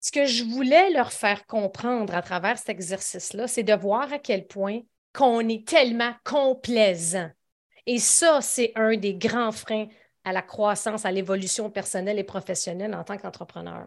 ce que je voulais leur faire comprendre à travers cet exercice-là, c'est de voir à quel point qu'on est tellement complaisant. Et ça, c'est un des grands freins à la croissance, à l'évolution personnelle et professionnelle en tant qu'entrepreneur.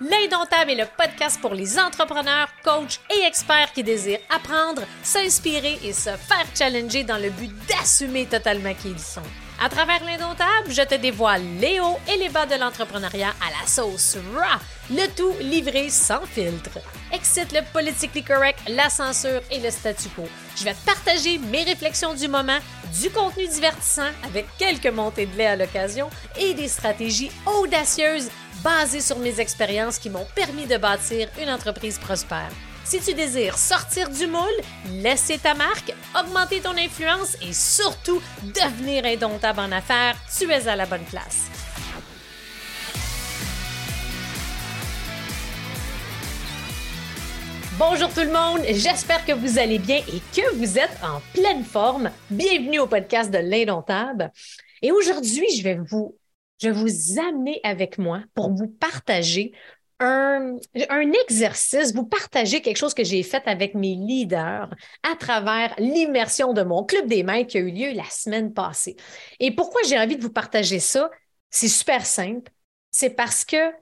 L'Indomptable est le podcast pour les entrepreneurs, coachs et experts qui désirent apprendre, s'inspirer et se faire challenger dans le but d'assumer totalement qui ils sont. À travers l'indomptable, je te dévoile les hauts et les bas de l'entrepreneuriat à la sauce raw, le tout livré sans filtre. Excite le politically correct, la censure et le statu quo. Je vais te partager mes réflexions du moment, du contenu divertissant avec quelques montées de lait à l'occasion et des stratégies audacieuses basées sur mes expériences qui m'ont permis de bâtir une entreprise prospère. Si tu désires sortir du moule, laisser ta marque, augmenter ton influence et surtout devenir indomptable en affaires, tu es à la bonne place. Bonjour tout le monde, j'espère que vous allez bien et que vous êtes en pleine forme. Bienvenue au podcast de l'indomptable. Et aujourd'hui, je vais vous je vais vous amener avec moi pour vous partager un, exercice, vous partagez quelque chose que j'ai fait avec mes leaders à travers l'immersion de mon club des maîtres qui a eu lieu la semaine passée. Et pourquoi j'ai envie de vous partager ça? C'est super simple. C'est parce que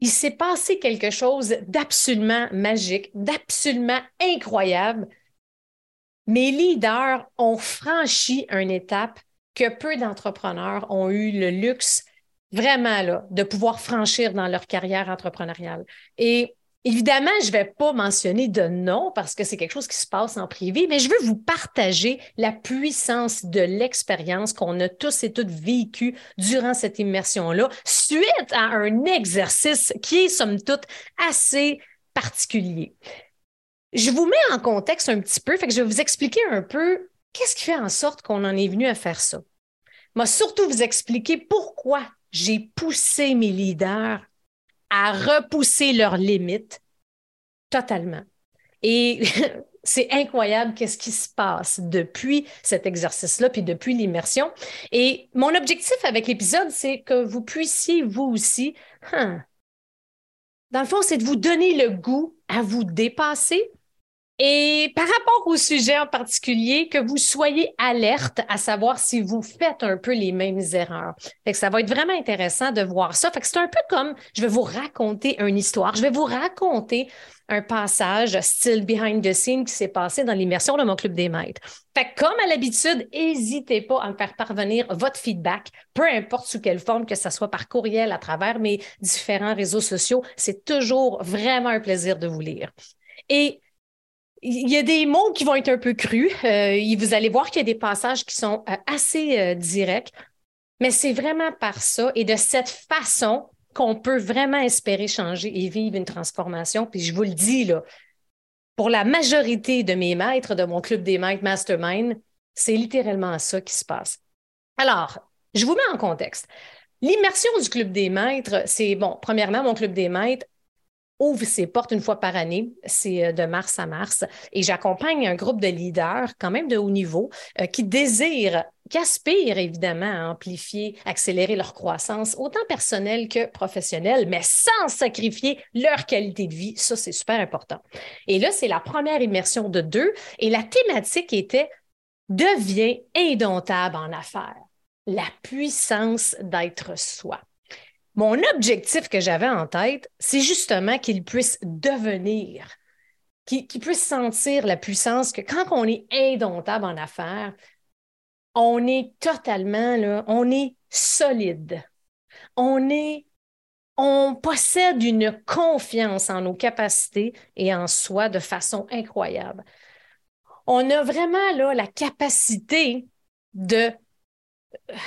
il s'est passé quelque chose d'absolument magique, d'absolument incroyable. Mes leaders ont franchi une étape que peu d'entrepreneurs ont eu le luxe vraiment là, de pouvoir franchir dans leur carrière entrepreneuriale. Et évidemment, je ne vais pas mentionner de nom parce que c'est quelque chose qui se passe en privé, mais je veux vous partager la puissance de l'expérience qu'on a tous et toutes vécu durant cette immersion-là, suite à un exercice qui est, somme toute, assez particulier. Je vous mets en contexte un petit peu, fait que je vais vous expliquer un peu qu'est-ce qui fait en sorte qu'on en est venu à faire ça. Moi, surtout vous expliquer pourquoi j'ai poussé mes leaders à repousser leurs limites totalement. Et c'est incroyable qu'est-ce qui se passe depuis cet exercice-là, puis depuis l'immersion. Et mon objectif avec l'épisode, c'est que vous puissiez, vous aussi, hein, dans le fond, c'est de vous donner le goût à vous dépasser, et par rapport au sujet en particulier, que vous soyez alerte à savoir si vous faites un peu les mêmes erreurs. Fait que ça va être vraiment intéressant de voir ça. Fait que c'est un peu comme je vais vous raconter une histoire. Je vais vous raconter un passage style behind the scene qui s'est passé dans l'immersion de mon club des maîtres. Fait que comme à l'habitude, n'hésitez pas à me faire parvenir votre feedback, peu importe sous quelle forme, que ce soit par courriel, à travers mes différents réseaux sociaux. C'est toujours vraiment un plaisir de vous lire. Et il y a des mots qui vont être un peu crus. Euh, vous allez voir qu'il y a des passages qui sont euh, assez euh, directs, mais c'est vraiment par ça et de cette façon qu'on peut vraiment espérer changer et vivre une transformation. Puis je vous le dis, là, pour la majorité de mes maîtres de mon club des maîtres Mastermind, c'est littéralement ça qui se passe. Alors, je vous mets en contexte. L'immersion du club des maîtres, c'est bon, premièrement, mon club des maîtres ouvre ses portes une fois par année. C'est euh, de mars à mars. Et j'accompagne un groupe de leaders, quand même de haut niveau, euh, qui désirent, qui aspirent évidemment à amplifier, accélérer leur croissance, autant personnelle que professionnelle, mais sans sacrifier leur qualité de vie. Ça, c'est super important. Et là, c'est la première immersion de deux. Et la thématique était Deviens indomptable en affaires. La puissance d'être soi. Mon objectif que j'avais en tête, c'est justement qu'il puisse devenir, qu'il puisse sentir la puissance que quand on est indomptable en affaires, on est totalement on est solide. On est on possède une confiance en nos capacités et en soi de façon incroyable. On a vraiment là la capacité de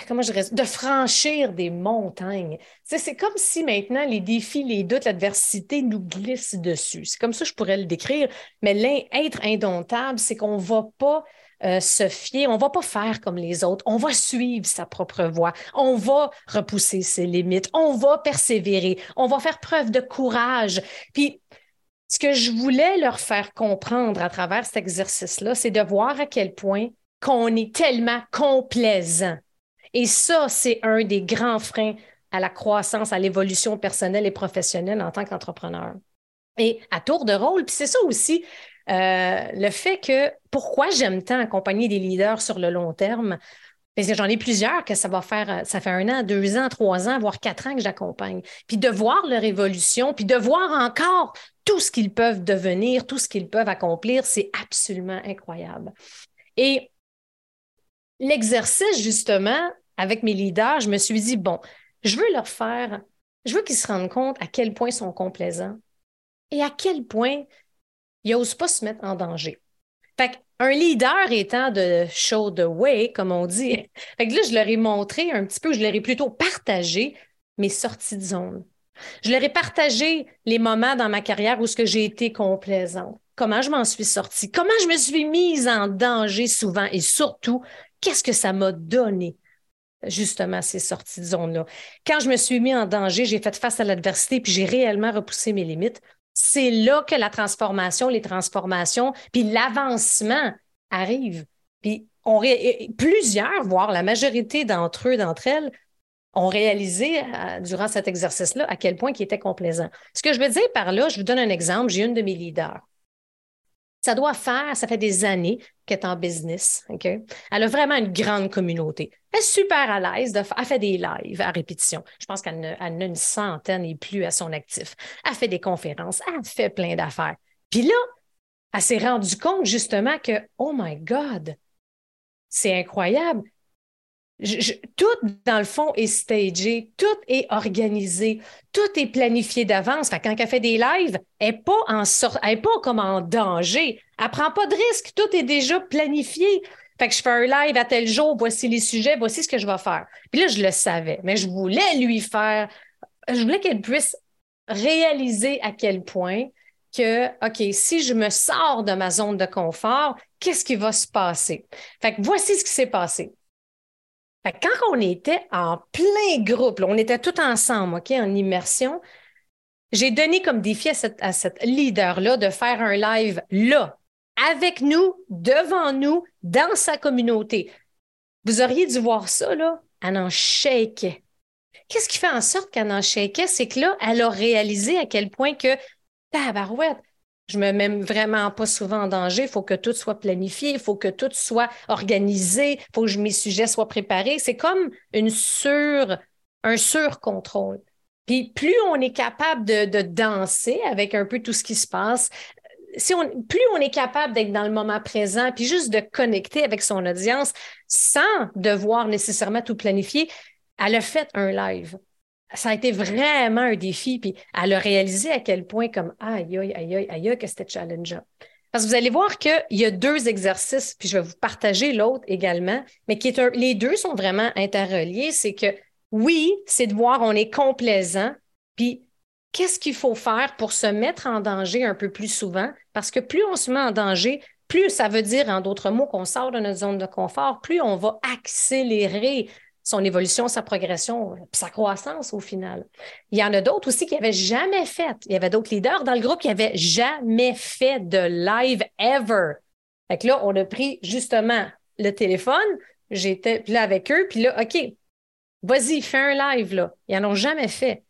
comment je reste, de franchir des montagnes. C'est comme si maintenant les défis, les doutes, l'adversité nous glissent dessus. C'est comme ça que je pourrais le décrire. Mais être indomptable, c'est qu'on ne va pas euh, se fier, on ne va pas faire comme les autres, on va suivre sa propre voie, on va repousser ses limites, on va persévérer, on va faire preuve de courage. Puis, ce que je voulais leur faire comprendre à travers cet exercice-là, c'est de voir à quel point qu'on est tellement complaisant et ça, c'est un des grands freins à la croissance, à l'évolution personnelle et professionnelle en tant qu'entrepreneur. Et à tour de rôle, puis c'est ça aussi, euh, le fait que pourquoi j'aime tant accompagner des leaders sur le long terme, j'en ai plusieurs que ça va faire, ça fait un an, deux ans, trois ans, voire quatre ans que j'accompagne. Puis de voir leur évolution, puis de voir encore tout ce qu'ils peuvent devenir, tout ce qu'ils peuvent accomplir, c'est absolument incroyable. Et l'exercice, justement, avec mes leaders, je me suis dit, bon, je veux leur faire, je veux qu'ils se rendent compte à quel point ils sont complaisants et à quel point ils n'osent pas se mettre en danger. Fait un leader étant de show the way, comme on dit. Fait que là, je leur ai montré un petit peu, je leur ai plutôt partagé mes sorties de zone. Je leur ai partagé les moments dans ma carrière où ce que j'ai été complaisante, comment je m'en suis sortie, comment je me suis mise en danger souvent? Et surtout, qu'est-ce que ça m'a donné? Justement ces sorties de zone-là. Quand je me suis mis en danger, j'ai fait face à l'adversité puis j'ai réellement repoussé mes limites c'est là que la transformation, les transformations, puis l'avancement arrive. Puis plusieurs, voire la majorité d'entre eux, d'entre elles, ont réalisé euh, durant cet exercice-là à quel point il était complaisant. Ce que je veux dire par là, je vous donne un exemple. J'ai une de mes leaders ça doit faire, ça fait des années est en business. Elle a vraiment une grande communauté. Elle est super à l'aise. De, elle fait des lives à répétition. Je pense qu'elle a une centaine et plus à son actif. Elle fait des conférences. Elle fait plein d'affaires. Puis là, elle s'est rendue compte justement que, oh my God, c'est incroyable tout, dans le fond, est stagé, tout est organisé, tout est planifié d'avance. quand elle fait des lives, elle n'est pas, en pas comme en danger. Elle ne prend pas de risque, tout est déjà planifié. Fait que je fais un live à tel jour, voici les sujets, voici ce que je vais faire. Puis là, je le savais, mais je voulais lui faire, je voulais qu'elle puisse réaliser à quel point que, OK, si je me sors de ma zone de confort, qu'est-ce qui va se passer? Fait voici ce qui s'est passé quand on était en plein groupe, on était tous ensemble, OK, en immersion, j'ai donné comme défi à cette, leader-là de faire un live là, avec nous, devant nous, dans sa communauté. Vous auriez dû voir ça, là. Elle en shakeait. Qu'est-ce qui fait en sorte qu'elle en shakeait? C'est que là, elle a réalisé à quel point que, tabarouette, je me mets vraiment pas souvent en danger. Il faut que tout soit planifié, il faut que tout soit organisé, il faut que mes sujets soient préparés. C'est comme une sur, un sur-contrôle. Puis plus on est capable de, danser avec un peu tout ce qui se passe, si on, plus on est capable d'être dans le moment présent, puis juste de connecter avec son audience sans devoir nécessairement tout planifier, elle a fait un live ça a été vraiment un défi. Puis elle a réalisé à quel point, comme aïe, aïe, aïe, aïe, que c'était challengeant. Parce que vous allez voir qu'il y a deux exercices, puis je vais vous partager l'autre également, mais les deux sont vraiment interreliés. C'est que oui, c'est de voir on est complaisant, puis qu'est-ce qu'il faut faire pour se mettre en danger un peu plus souvent? Parce que plus on se met en danger, plus ça veut dire, en d'autres mots, qu'on sort de notre zone de confort, plus on va accélérer son évolution, sa progression, sa croissance au final. Il y en a d'autres aussi qui n'avaient jamais fait. Il y avait d'autres leaders dans le groupe qui n'avaient jamais fait de live ever. Fait que là, on a pris justement le téléphone, j'étais là avec eux, puis là, OK, vas-y, fais un live là. Ils n'en ont jamais fait.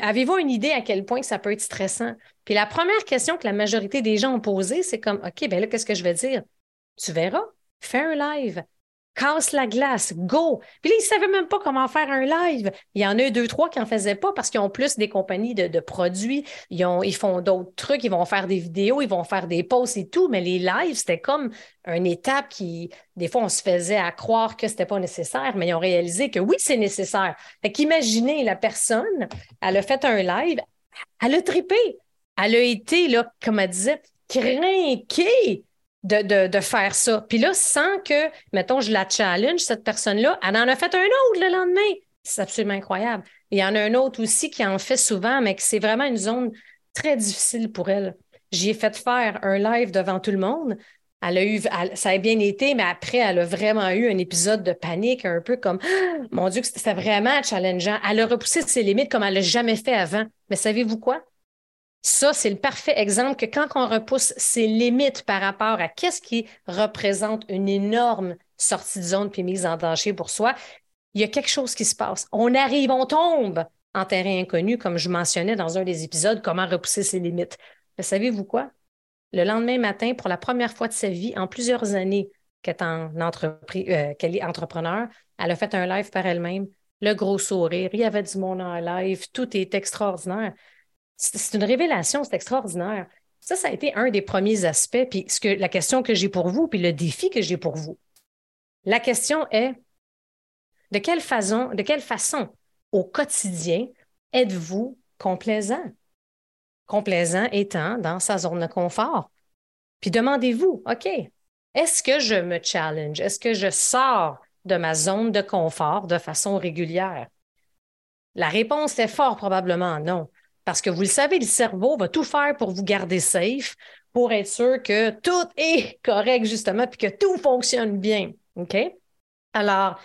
Avez-vous une idée à quel point ça peut être stressant? Puis la première question que la majorité des gens ont posée, c'est comme, OK, ben là, qu'est-ce que je vais dire? Tu verras, fais un live casse la glace, go. Puis là, ils ne savaient même pas comment faire un live. Il y en a deux, trois qui n'en faisaient pas parce qu'ils ont plus des compagnies de, produits. Ils, ont, ils font d'autres trucs, ils vont faire des vidéos, ils vont faire des posts et tout. Mais les lives, c'était comme une étape qui, des fois, on se faisait à croire que ce n'était pas nécessaire, mais ils ont réalisé que oui, c'est nécessaire. Fait qu'imaginez la personne, elle a fait un live, elle a trippé. Elle a été, là, comme elle disait, crinquée de, faire ça. Puis là, sans que, mettons, je la challenge, cette personne-là, elle en a fait un autre le lendemain. C'est absolument incroyable. Il y en a un autre aussi qui en fait souvent, mais que c'est vraiment une zone très difficile pour elle. J'y ai fait faire un live devant tout le monde. Elle a eu, ça a bien été, mais après, elle a vraiment eu un épisode de panique, un peu comme, mon Dieu, c'était vraiment challengeant. Elle a repoussé ses limites comme elle l'a jamais fait avant. Mais savez-vous quoi? Ça, c'est le parfait exemple que quand on repousse ses limites par rapport à qu'est-ce qui représente une énorme sortie de zone puis mise en danger pour soi, il y a quelque chose qui se passe. On arrive, on tombe en terrain inconnu, comme je mentionnais dans un des épisodes, comment repousser ses limites. Mais savez-vous quoi? Le lendemain matin, pour la première fois de sa vie, en plusieurs années qu'elle est, euh, qu'elle est entrepreneur, elle a fait un live par elle-même, le gros sourire, il y avait du monde en live, tout est extraordinaire. C'est une révélation, c'est extraordinaire. Ça, ça a été un des premiers aspects. Puis la question que j'ai pour vous, puis le défi que j'ai pour vous. La question est de quelle façon, de quelle façon au quotidien êtes-vous complaisant? Complaisant étant dans sa zone de confort. Puis demandez-vous, OK, est-ce que je me challenge? Est-ce que je sors de ma zone de confort de façon régulière? La réponse est fort probablement non. Parce que vous le savez, le cerveau va tout faire pour vous garder safe, pour être sûr que tout est correct, justement, puis que tout fonctionne bien. OK? Alors,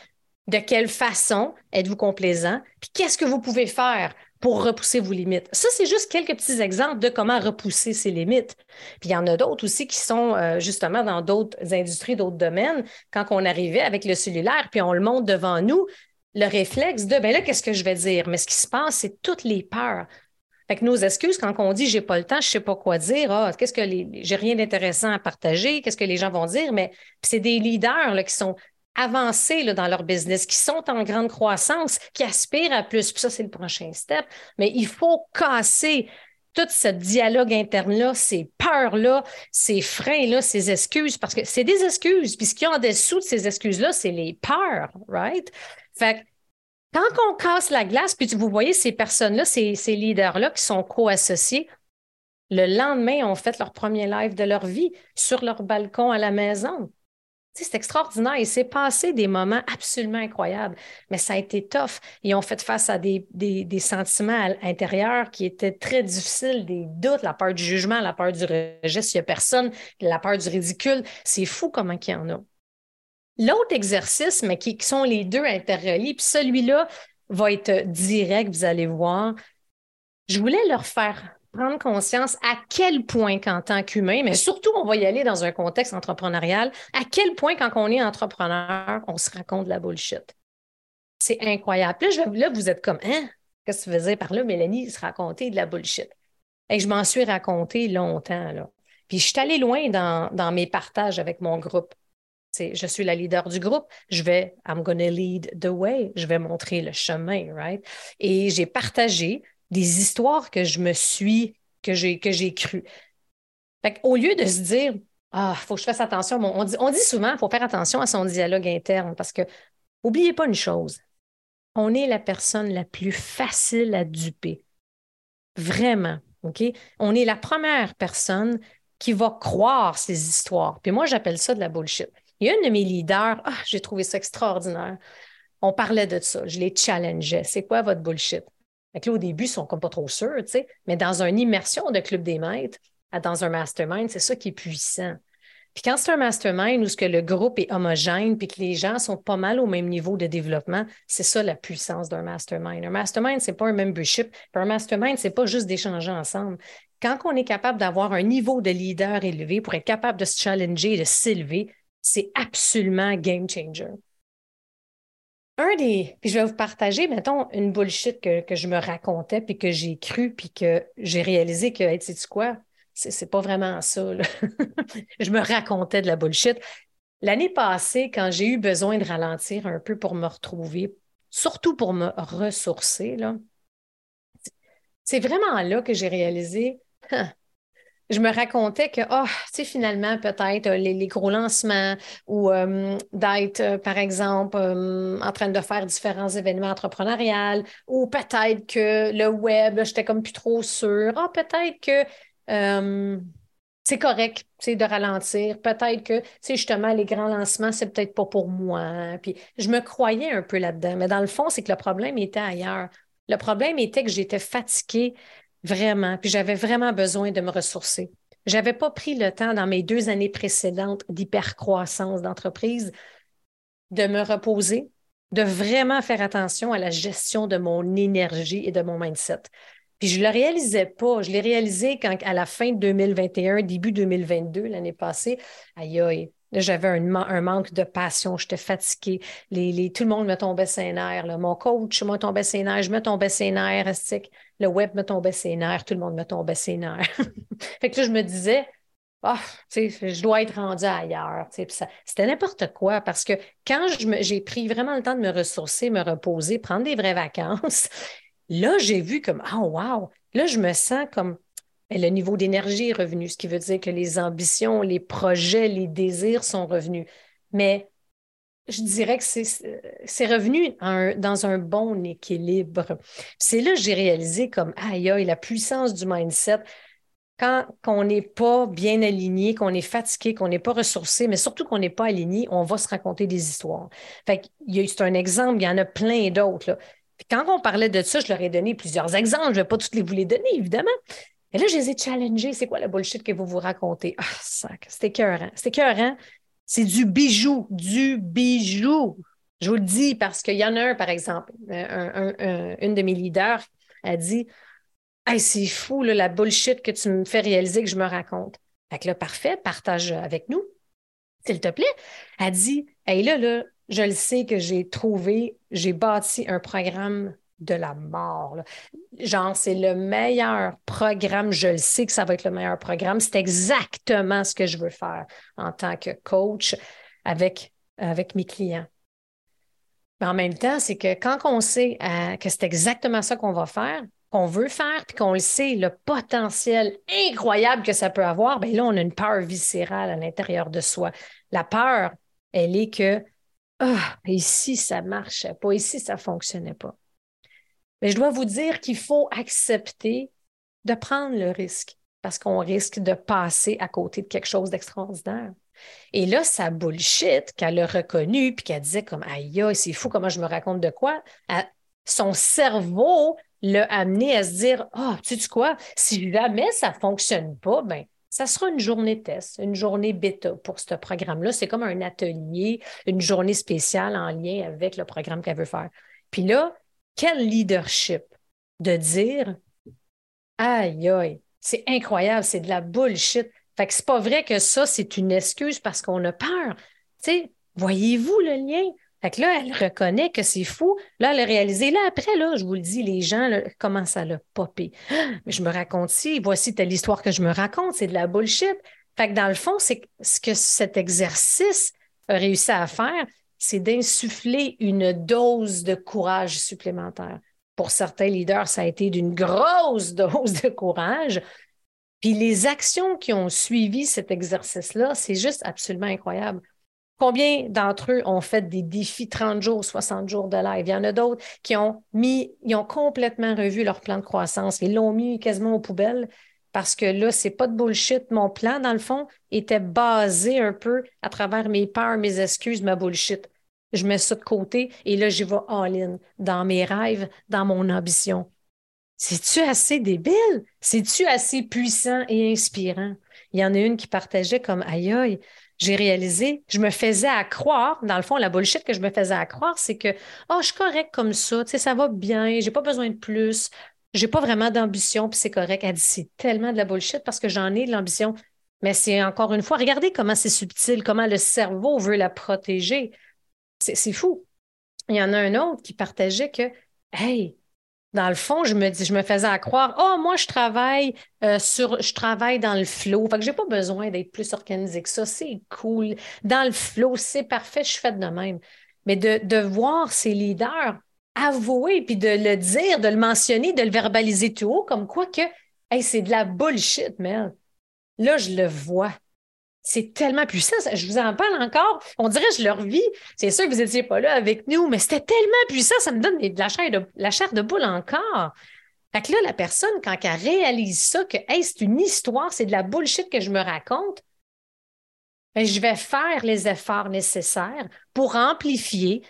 de quelle façon êtes-vous complaisant? Puis qu'est-ce que vous pouvez faire pour repousser vos limites? Ça, c'est juste quelques petits exemples de comment repousser ses limites. Puis il y en a d'autres aussi qui sont euh, justement dans d'autres industries, d'autres domaines. Quand on arrivait avec le cellulaire, puis on le monte devant nous, le réflexe de, ben là, qu'est-ce que je vais dire? Mais ce qui se passe, c'est toutes les peurs. Fait que nos excuses, quand on dit j'ai pas le temps, je sais pas quoi dire, ah, qu'est-ce que les, j'ai rien d'intéressant à partager, qu'est-ce que les gens vont dire, mais c'est des leaders là, qui sont avancés dans leur business, qui sont en grande croissance, qui aspirent à plus. Puis ça, c'est le prochain step. Mais il faut casser tout ce dialogue interne-là, ces peurs-là, ces freins-là, ces excuses, parce que c'est des excuses. Puis ce qu'il y a en dessous de ces excuses-là, c'est les peurs, right? Fait que quand on casse la glace, puis vous voyez ces personnes-là, ces, leaders-là qui sont co-associés, le lendemain, ont fait leur premier live de leur vie sur leur balcon à la maison. C'est extraordinaire. Il s'est passé des moments absolument incroyables, mais ça a été tough. Ils ont fait face à des, des, sentiments intérieurs qui étaient très difficiles, des doutes, la peur du jugement, la peur du rejet s'il n'y a personne, la peur du ridicule. C'est fou comment il y en a. L'autre exercice, mais qui, sont les deux interreliés, puis celui-là va être direct, vous allez voir. Je voulais leur faire prendre conscience à quel point qu'en tant qu'humain, mais surtout on va y aller dans un contexte entrepreneurial, à quel point quand on est entrepreneur, on se raconte de la bullshit. C'est incroyable. Là, là, vous êtes comme, hein? Qu'est-ce que tu faisais par là, Mélanie, se raconter de la bullshit? Et je m'en suis raconté longtemps, là. Puis je suis allée loin dans mes partages avec mon groupe. Je suis la leader du groupe, je vais, I'm gonna lead the way, je vais montrer le chemin, right? Et j'ai partagé des histoires que je me suis, que j'ai, que j'ai cru. Au lieu de se dire, ah, faut que je fasse attention, on dit, on dit souvent, il faut faire attention à son dialogue interne parce que, oubliez pas une chose, on est la personne la plus facile à duper. Vraiment, OK? On est la première personne qui va croire ces histoires. Puis moi, j'appelle ça de la bullshit. Il y a une de mes leaders, ah, j'ai trouvé ça extraordinaire. On parlait de ça, je les challengeais. C'est quoi votre bullshit? là, au début, ils sont comme pas trop sûrs, tu sais, mais dans une immersion de club des maîtres, dans un mastermind, c'est ça qui est puissant. Puis quand c'est un mastermind où ce que le groupe est homogène puis que les gens sont pas mal au même niveau de développement, c'est ça la puissance d'un mastermind. Un mastermind, c'est pas un membership. un mastermind, c'est pas juste d'échanger ensemble. Quand on est capable d'avoir un niveau de leader élevé pour être capable de se challenger, de s'élever, c'est absolument game changer un des. Puis je vais vous partager, mettons, une bullshit que, je me racontais, puis que j'ai cru, puis que j'ai réalisé que, hey, sais -tu quoi? C'est pas vraiment ça. je me racontais de la bullshit. L'année passée, quand j'ai eu besoin de ralentir un peu pour me retrouver, surtout pour me ressourcer, c'est vraiment là que j'ai réalisé, je me racontais que, oh, tu sais, finalement, peut-être euh, les, gros lancements ou euh, d'être, euh, par exemple, en train de faire différents événements entrepreneuriaux ou peut-être que le web, j'étais comme plus trop sûre. Ah, peut-être que c'est correct, de ralentir. Peut-être que, justement, les grands lancements, c'est peut-être pas pour moi. Puis je me croyais un peu là-dedans. Mais dans le fond, c'est que le problème était ailleurs. Le problème était que j'étais fatiguée Vraiment. Puis j'avais vraiment besoin de me ressourcer. J'avais pas pris le temps dans mes deux années précédentes d'hypercroissance d'entreprise de me reposer, de vraiment faire attention à la gestion de mon énergie et de mon mindset. Puis je ne le réalisais pas. Je l'ai réalisé quand, à la fin de 2021, début 2022, l'année passée, aïe aïe, J'avais un, un, manque de passion, j'étais fatiguée. Les, tout le monde me tombait ses nerfs. Mon coach me tombait ses nerfs, je me tombais ses nerfs. Le web me tombait ses nerfs, tout le monde me tombait ses nerfs. fait que là, je me disais, ah, je dois être rendu ailleurs. C'était n'importe quoi parce que quand j'ai pris vraiment le temps de me ressourcer, me reposer, prendre des vraies vacances, là, j'ai vu comme, oh, wow, là, je me sens comme le niveau d'énergie est revenu, ce qui veut dire que les ambitions, les projets, les désirs sont revenus. Mais je dirais que c'est revenu dans un bon équilibre. C'est là que j'ai réalisé comme, aïe, aïe, la puissance du mindset. Quand on n'est pas bien aligné, qu'on est fatigué, qu'on n'est pas ressourcé, mais surtout qu'on n'est pas aligné, on va se raconter des histoires. Fait c'est un exemple, il y en a plein d'autres. quand on parlait de ça, je leur ai donné plusieurs exemples. Je ne vais pas tous les vous les donner, évidemment. Et là, je les ai challengés. C'est quoi la bullshit que vous vous racontez? Ah, sac, c'était écœurant. C'était écœurant. C'est du bijou, du bijou. Je vous le dis parce qu'il y en a un, par exemple, une de mes leaders a dit Hey, c'est fou la bullshit que tu me fais réaliser que je me raconte. Fait que là, parfait, partage avec nous, s'il te plaît. Elle dit Hey, là, là, je le sais que j'ai trouvé, j'ai bâti un programme de la mort. Genre, c'est le meilleur programme. Je le sais que ça va être le meilleur programme. C'est exactement ce que je veux faire en tant que coach avec, mes clients. Mais en même temps, c'est que quand on sait euh, que c'est exactement ça qu'on va faire, qu'on veut faire, puis qu'on le sait, le potentiel incroyable que ça peut avoir, bien là, on a une peur viscérale à l'intérieur de soi. La peur, elle est que, ah, ici, ça ne marchait pas, ici, ça ne fonctionnait pas? Mais je dois vous dire qu'il faut accepter de prendre le risque parce qu'on risque de passer à côté de quelque chose d'extraordinaire. Et là, sa bullshit qu'elle a reconnu puis qu'elle disait comme aïe, c'est fou comment je me raconte de quoi. son cerveau l'a amené à se dire Ah, tu sais quoi, si jamais ça ne fonctionne pas, ben ça sera une journée test, une journée bêta pour ce programme-là. C'est comme un atelier, une journée spéciale en lien avec le programme qu'elle veut faire. Puis là, quel leadership de dire aïe aïe, c'est incroyable, c'est de la bullshit. Fait que c'est pas vrai que ça, c'est une excuse parce qu'on a peur. Tu voyez-vous le lien? Fait que là, elle reconnaît que c'est fou. Là, elle a réalisé. Là, après, là, je vous le dis, les gens commencent à le popper. Mais je me raconte si, voici telle histoire que je me raconte, c'est de la bullshit. Fait que dans le fond, c'est ce que cet exercice a réussi à faire, c'est d'insuffler une dose de courage supplémentaire. Pour certains leaders, ça a été d'une grosse dose de courage. Puis les actions qui ont suivi cet exercice-là, c'est juste absolument incroyable. Combien d'entre eux ont fait des défis 30 jours, 60 jours de live? Il y en a d'autres qui ont mis, ils ont complètement revu leur plan de croissance. Ils l'ont mis quasiment aux poubelles parce que là, c'est pas de bullshit. Mon plan, dans le fond, était basé un peu à travers mes peurs, mes excuses, ma bullshit je mets ça de côté et là, j'y vais all-in dans mes rêves, dans mon ambition. C'est-tu assez débile? C'est-tu assez puissant et inspirant? Il y en a une qui partageait comme aïe aïe, j'ai réalisé, je me faisais à croire, dans le fond, la bullshit que je me faisais à croire, c'est que oh, je suis correct comme ça, tu sais, ça va bien, j'ai pas besoin de plus, j'ai pas vraiment d'ambition, puis c'est correct. Elle dit c'est tellement de la bullshit parce que j'en ai de l'ambition. Mais c'est encore une fois, regardez comment c'est subtil, comment le cerveau veut la protéger. C'est fou. Il y en a un autre qui partageait que, hey, dans le fond, je me dis, je me faisais à croire, oh, moi, je travaille euh, sur, je travaille dans le flow. Fait que j'ai pas besoin d'être plus organisé que ça. C'est cool. Dans le flow, c'est parfait, je faite de même. Mais de, de voir ces leaders avouer, puis de le dire, de le mentionner, de le verbaliser tout haut, comme quoi que, hey, c'est de la bullshit, man. Là, je le vois. C'est tellement puissant. Je vous en parle encore. On dirait que je leur vis. C'est sûr que vous n'étiez pas là avec nous, mais c'était tellement puissant. Ça me donne de la chair de, boule encore. Fait que là, la personne, quand elle réalise ça, que c'est une histoire, c'est de la bullshit que je me raconte, ben, je vais faire les efforts nécessaires pour amplifier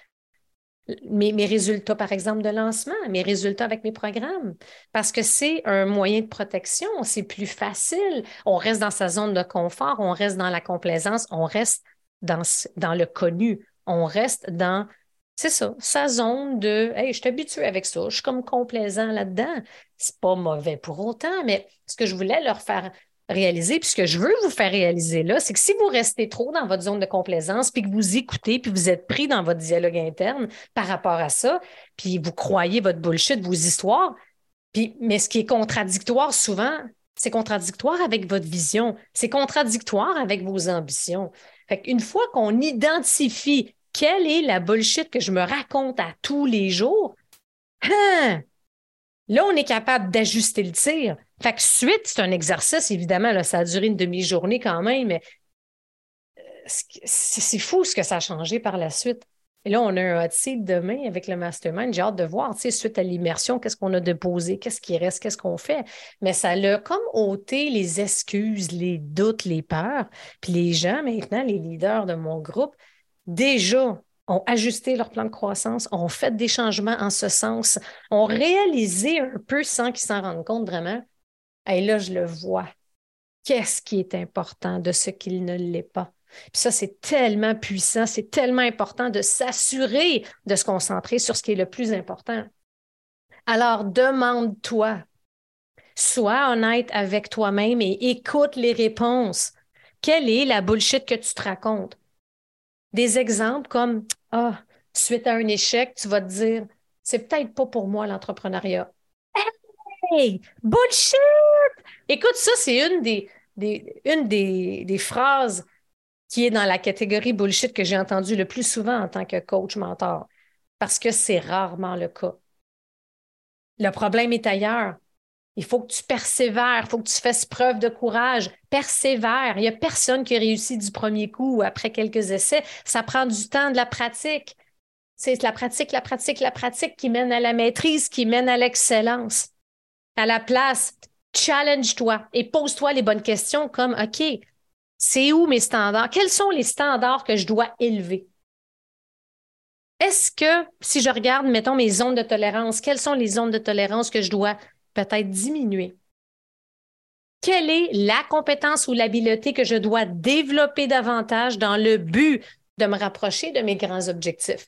mes, résultats, par exemple, de lancement, mes résultats avec mes programmes, parce que c'est un moyen de protection, c'est plus facile. On reste dans sa zone de confort, on reste dans la complaisance, on reste dans, dans le connu, on reste dans, c'est ça, sa zone de, hey, je suis habitué avec ça, je suis comme complaisant là-dedans. C'est pas mauvais pour autant, mais ce que je voulais leur faire réaliser, puis ce que je veux vous faire réaliser là, c'est que si vous restez trop dans votre zone de complaisance, puis que vous écoutez, puis vous êtes pris dans votre dialogue interne par rapport à ça, puis vous croyez votre bullshit, vos histoires, puis, mais ce qui est contradictoire souvent, c'est contradictoire avec votre vision, c'est contradictoire avec vos ambitions. Fait qu'une fois qu'on identifie quelle est la bullshit que je me raconte à tous les jours, hein, là, on est capable d'ajuster le tir. Fait que suite, c'est un exercice, évidemment, ça a duré une demi-journée quand même, mais euh, c'est fou ce que ça a changé par la suite. Et là, on a un hot seat demain avec le mastermind. J'ai hâte de voir, tu sais, suite à l'immersion, qu'est-ce qu'on a déposé, qu'est-ce qui reste, qu'est-ce qu'on fait. Mais ça l'a comme ôté les excuses, les doutes, les peurs. Puis les gens, maintenant, les leaders de mon groupe, déjà ont ajusté leur plan de croissance, ont fait des changements en ce sens, ont réalisé un peu sans qu'ils s'en rendent compte vraiment. Et là, je le vois. Qu'est-ce qui est important de ce qu'il ne l'est pas? Puis ça, c'est tellement puissant, c'est tellement important de s'assurer de se concentrer sur ce qui est le plus important. Alors, demande-toi, sois honnête avec toi-même et écoute les réponses. Quelle est la bullshit que tu te racontes? Des exemples comme Ah, suite à un échec, tu vas te dire c'est peut-être pas pour moi l'entrepreneuriat. Bullshit! Écoute, ça, c'est une des phrases qui est dans la catégorie bullshit que j'ai entendue le plus souvent en tant que coach mentor, parce que c'est rarement le cas. Le problème est ailleurs. Il faut que tu persévères, il faut que tu fasses preuve de courage. Persévère. Il n'y a personne qui réussit du premier coup ou après quelques essais. Ça prend du temps, de la pratique. C'est la pratique, la pratique, la pratique qui mène à la maîtrise, qui mène à l'excellence. À la place, challenge-toi et pose-toi les bonnes questions comme OK, c'est où mes standards? Quels sont les standards que je dois élever? Est-ce que si je regarde, mettons, mes zones de tolérance, quelles sont les zones de tolérance que je dois peut-être diminuer? Quelle est la compétence ou l'habileté que je dois développer davantage dans le but de me rapprocher de mes grands objectifs?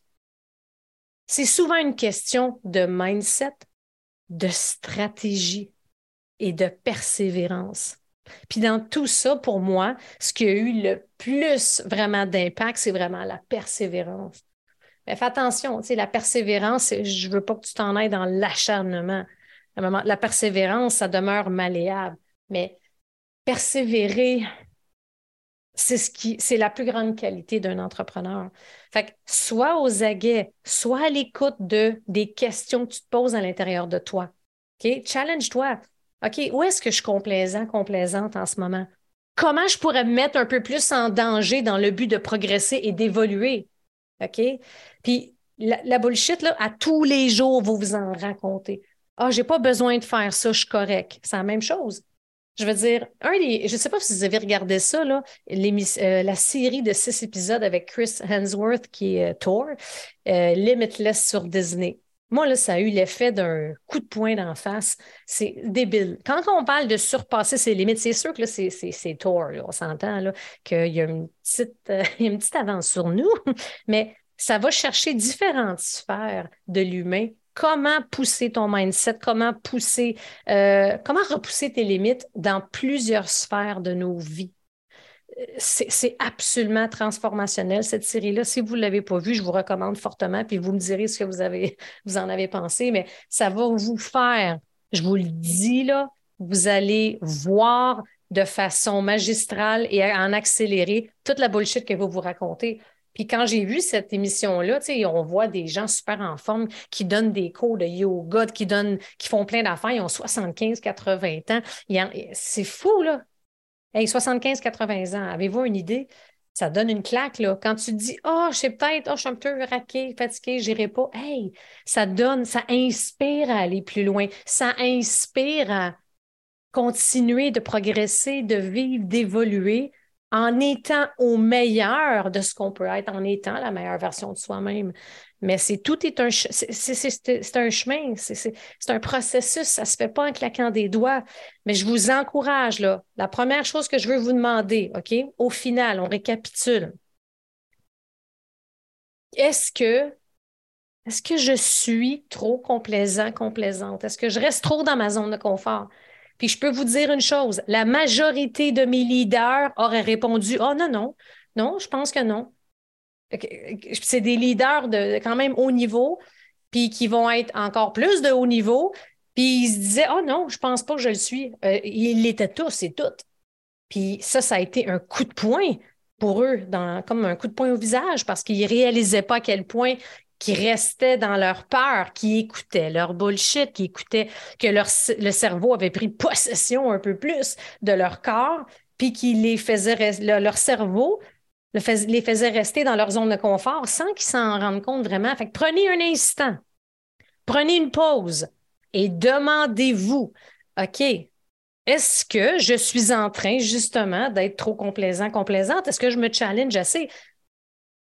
C'est souvent une question de mindset, de stratégie et de persévérance. Puis dans tout ça, pour moi, ce qui a eu le plus vraiment d'impact, c'est vraiment la persévérance. Mais fais attention, tu la persévérance, je ne veux pas que tu t'en ailles dans l'acharnement la persévérance, ça demeure malléable. Mais persévérer, c'est ce qui, c'est la plus grande qualité d'un entrepreneur. Fait que soit aux aguets, soit à l'écoute de des questions que tu te poses à l'intérieur de toi. OK? Challenge-toi. OK, où est-ce que je suis complaisant, complaisante en ce moment? Comment je pourrais me mettre un peu plus en danger dans le but de progresser et d'évoluer? OK? Puis la, bullshit, à tous les jours, vous vous en racontez. Ah, j'ai pas besoin de faire ça, je suis correct. C'est la même chose. Je veux dire, un des, je ne sais pas si vous avez regardé ça, là, euh, la série de six épisodes avec Chris Hemsworth qui est euh, Thor, euh, Limitless sur Disney. Moi, là, ça a eu l'effet d'un coup de poing d'en face. C'est débile. Quand on parle de surpasser ses limites, c'est sûr que là, c'est Thor. On s'entend qu'il y a une petite, une petite avance sur nous, mais ça va chercher différentes sphères de l'humain comment pousser ton mindset, comment pousser, euh, comment repousser tes limites dans plusieurs sphères de nos vies? C'est absolument transformationnel, cette série-là. Si vous ne l'avez pas vue, je vous recommande fortement, puis vous me direz ce que vous, avez, vous en avez pensé, mais ça va vous faire, je vous le dis là, vous allez voir de façon magistrale et en accéléré toute la bullshit que vous vous racontez. Puis quand j'ai vu cette émission-là, on voit des gens super en forme qui donnent des cours de yoga, qui donnent, qui font plein d'affaires, ils ont 75, 80 ans. C'est fou, là. Hey, 75, 80 ans, avez-vous une idée? Ça donne une claque, là. Quand tu te dis, oh, je sais peut-être, oh, je suis un peu raqué, fatigué, n'irai pas. Hey, ça donne, ça inspire à aller plus loin. Ça inspire à continuer de progresser, de vivre, d'évoluer en étant au meilleur de ce qu'on peut être, en étant la meilleure version de soi-même. Mais c'est tout est un c'est un chemin, c'est un processus, ça ne se fait pas en claquant des doigts. Mais je vous encourage. La première chose que je veux vous demander, OK? Au final, on récapitule. Est-ce que est-ce que je suis trop complaisant, complaisante? Est-ce que je reste trop dans ma zone de confort? Puis je peux vous dire une chose, la majorité de mes leaders auraient répondu Oh non, non, non, je pense que non. C'est des leaders de quand même haut niveau, puis qui vont être encore plus de haut niveau. Puis ils se disaient Oh non, je pense pas que je le suis. Euh, ils l'étaient tous et toutes. Puis ça, ça a été un coup de poing pour eux, comme un coup de poing au visage, parce qu'ils ne réalisaient pas à quel point qui restaient dans leur peur, qui écoutaient leur bullshit, qui écoutaient que leur, le cerveau avait pris possession un peu plus de leur corps, puis qui les faisait, leur cerveau les faisait rester dans leur zone de confort sans qu'ils s'en rendent compte vraiment. Fait prenez un instant, prenez une pause et demandez-vous, OK, est-ce que je suis en train justement d'être trop complaisant, complaisante? Est-ce que je me challenge assez?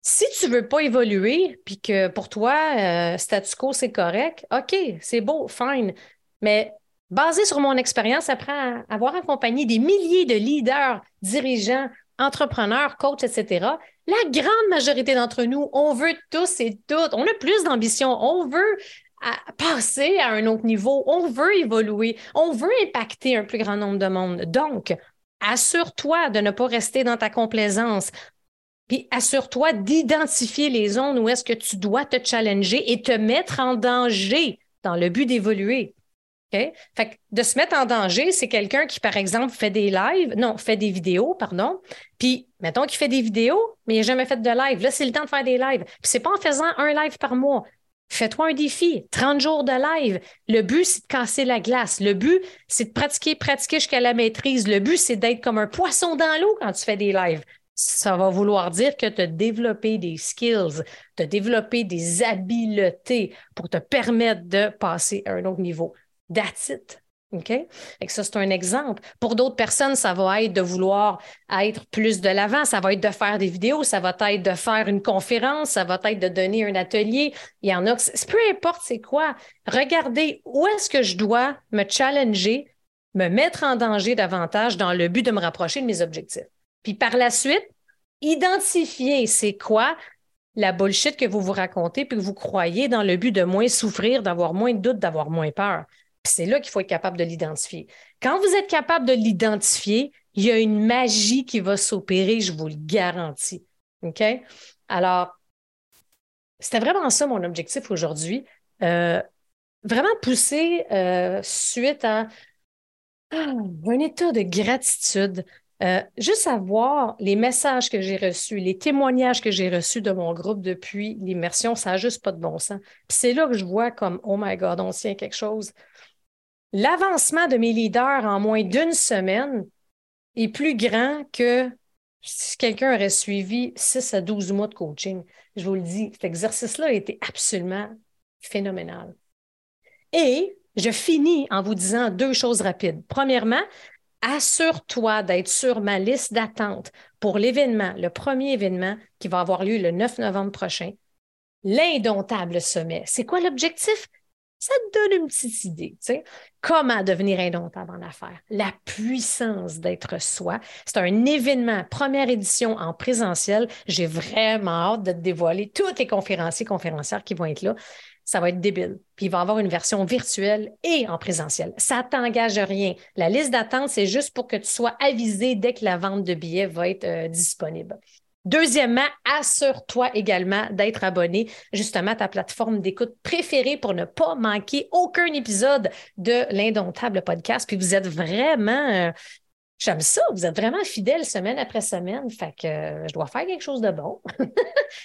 Si tu ne veux pas évoluer, puis que pour toi, euh, statu quo, c'est correct, OK, c'est beau, fine. Mais basé sur mon expérience, après avoir accompagné des milliers de leaders, dirigeants, entrepreneurs, coachs, etc., la grande majorité d'entre nous, on veut tous et toutes, on a plus d'ambition, on veut passer à un autre niveau, on veut évoluer, on veut impacter un plus grand nombre de monde. Donc, assure-toi de ne pas rester dans ta complaisance. Puis assure-toi d'identifier les zones où est-ce que tu dois te challenger et te mettre en danger dans le but d'évoluer. Fait que de se mettre en danger, c'est quelqu'un qui, par exemple, fait des lives, non, fait des vidéos, pardon. Puis, mettons qu'il fait des vidéos, mais il n'a jamais fait de live. Là, c'est le temps de faire des lives. Puis, c'est pas en faisant un live par mois. Fais-toi un défi, 30 jours de live. Le but, c'est de casser la glace. Le but, c'est de pratiquer, pratiquer jusqu'à la maîtrise. Le but, c'est d'être comme un poisson dans l'eau quand tu fais des lives ça va vouloir dire que tu as développé des skills, tu as développé des habiletés pour te permettre de passer à un autre niveau. That's it. OK? Et ça, c'est un exemple. Pour d'autres personnes, ça va être de vouloir être plus de l'avant, ça va être de faire des vidéos, ça va être de faire une conférence, ça va être de donner un atelier. Il y en a que, peu importe c'est quoi, regardez où est-ce que je dois me challenger, me mettre en danger davantage dans le but de me rapprocher de mes objectifs? Puis par la suite, identifier c'est quoi la bullshit que vous vous racontez puis que vous croyez dans le but de moins souffrir, d'avoir moins de doutes, d'avoir moins peur. Puis c'est là qu'il faut être capable de l'identifier. Quand vous êtes capable de l'identifier, il y a une magie qui va s'opérer, je vous le garantis. OK? Alors, c'était vraiment ça mon objectif aujourd'hui. Euh, vraiment pousser euh, suite à ah, un état de gratitude euh, juste savoir les messages que j'ai reçus, les témoignages que j'ai reçus de mon groupe depuis l'immersion, ça n'a juste pas de bon sens. Puis c'est là que je vois comme, oh my God, on tient quelque chose. L'avancement de mes leaders en moins d'une semaine est plus grand que si quelqu'un aurait suivi 6 à 12 mois de coaching. Je vous le dis, cet exercice-là a été absolument phénoménal. Et je finis en vous disant deux choses rapides. Premièrement, assure-toi d'être sur ma liste d'attente pour l'événement, le premier événement qui va avoir lieu le 9 novembre prochain, l'indomptable sommet. C'est quoi l'objectif? Ça te donne une petite idée. Comment devenir indomptable en affaires? La puissance d'être soi. C'est un événement, première édition en présentiel. J'ai vraiment hâte de te dévoiler tous les conférenciers, conférencières qui vont être là ça va être débile. Puis il va avoir une version virtuelle et en présentiel. Ça t'engage rien. La liste d'attente, c'est juste pour que tu sois avisé dès que la vente de billets va être euh, disponible. Deuxièmement, assure-toi également d'être abonné justement à ta plateforme d'écoute préférée pour ne pas manquer aucun épisode de l'Indomptable podcast. Puis vous êtes vraiment euh, J'aime ça, vous êtes vraiment fidèles semaine après semaine, fait que euh, je dois faire quelque chose de bon.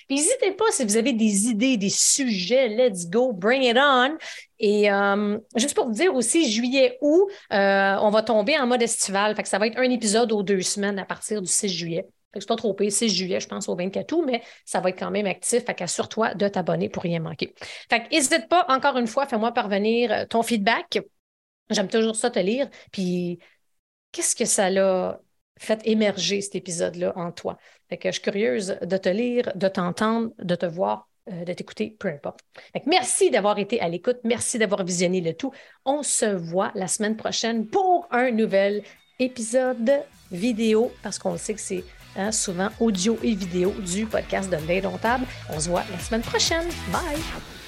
Puis n'hésitez pas si vous avez des idées, des sujets, let's go, bring it on. Et euh, juste pour vous dire aussi, juillet, août, euh, on va tomber en mode estival, fait que ça va être un épisode aux deux semaines à partir du 6 juillet. Fait que pas trop pire, 6 juillet, je pense, au 24 août, mais ça va être quand même actif. Fait qu'assure-toi de t'abonner pour rien manquer. Fait que n'hésite pas, encore une fois, fais-moi parvenir ton feedback. J'aime toujours ça te lire. Puis qu'est-ce que ça l'a fait émerger cet épisode-là en toi? Fait que je suis curieuse de te lire, de t'entendre, de te voir, euh, de t'écouter, peu importe. merci d'avoir été à l'écoute. Merci d'avoir visionné le tout. On se voit la semaine prochaine pour un nouvel épisode vidéo parce qu'on sait que c'est hein, souvent audio et vidéo du podcast de L'Indomptable. On se voit la semaine prochaine. Bye!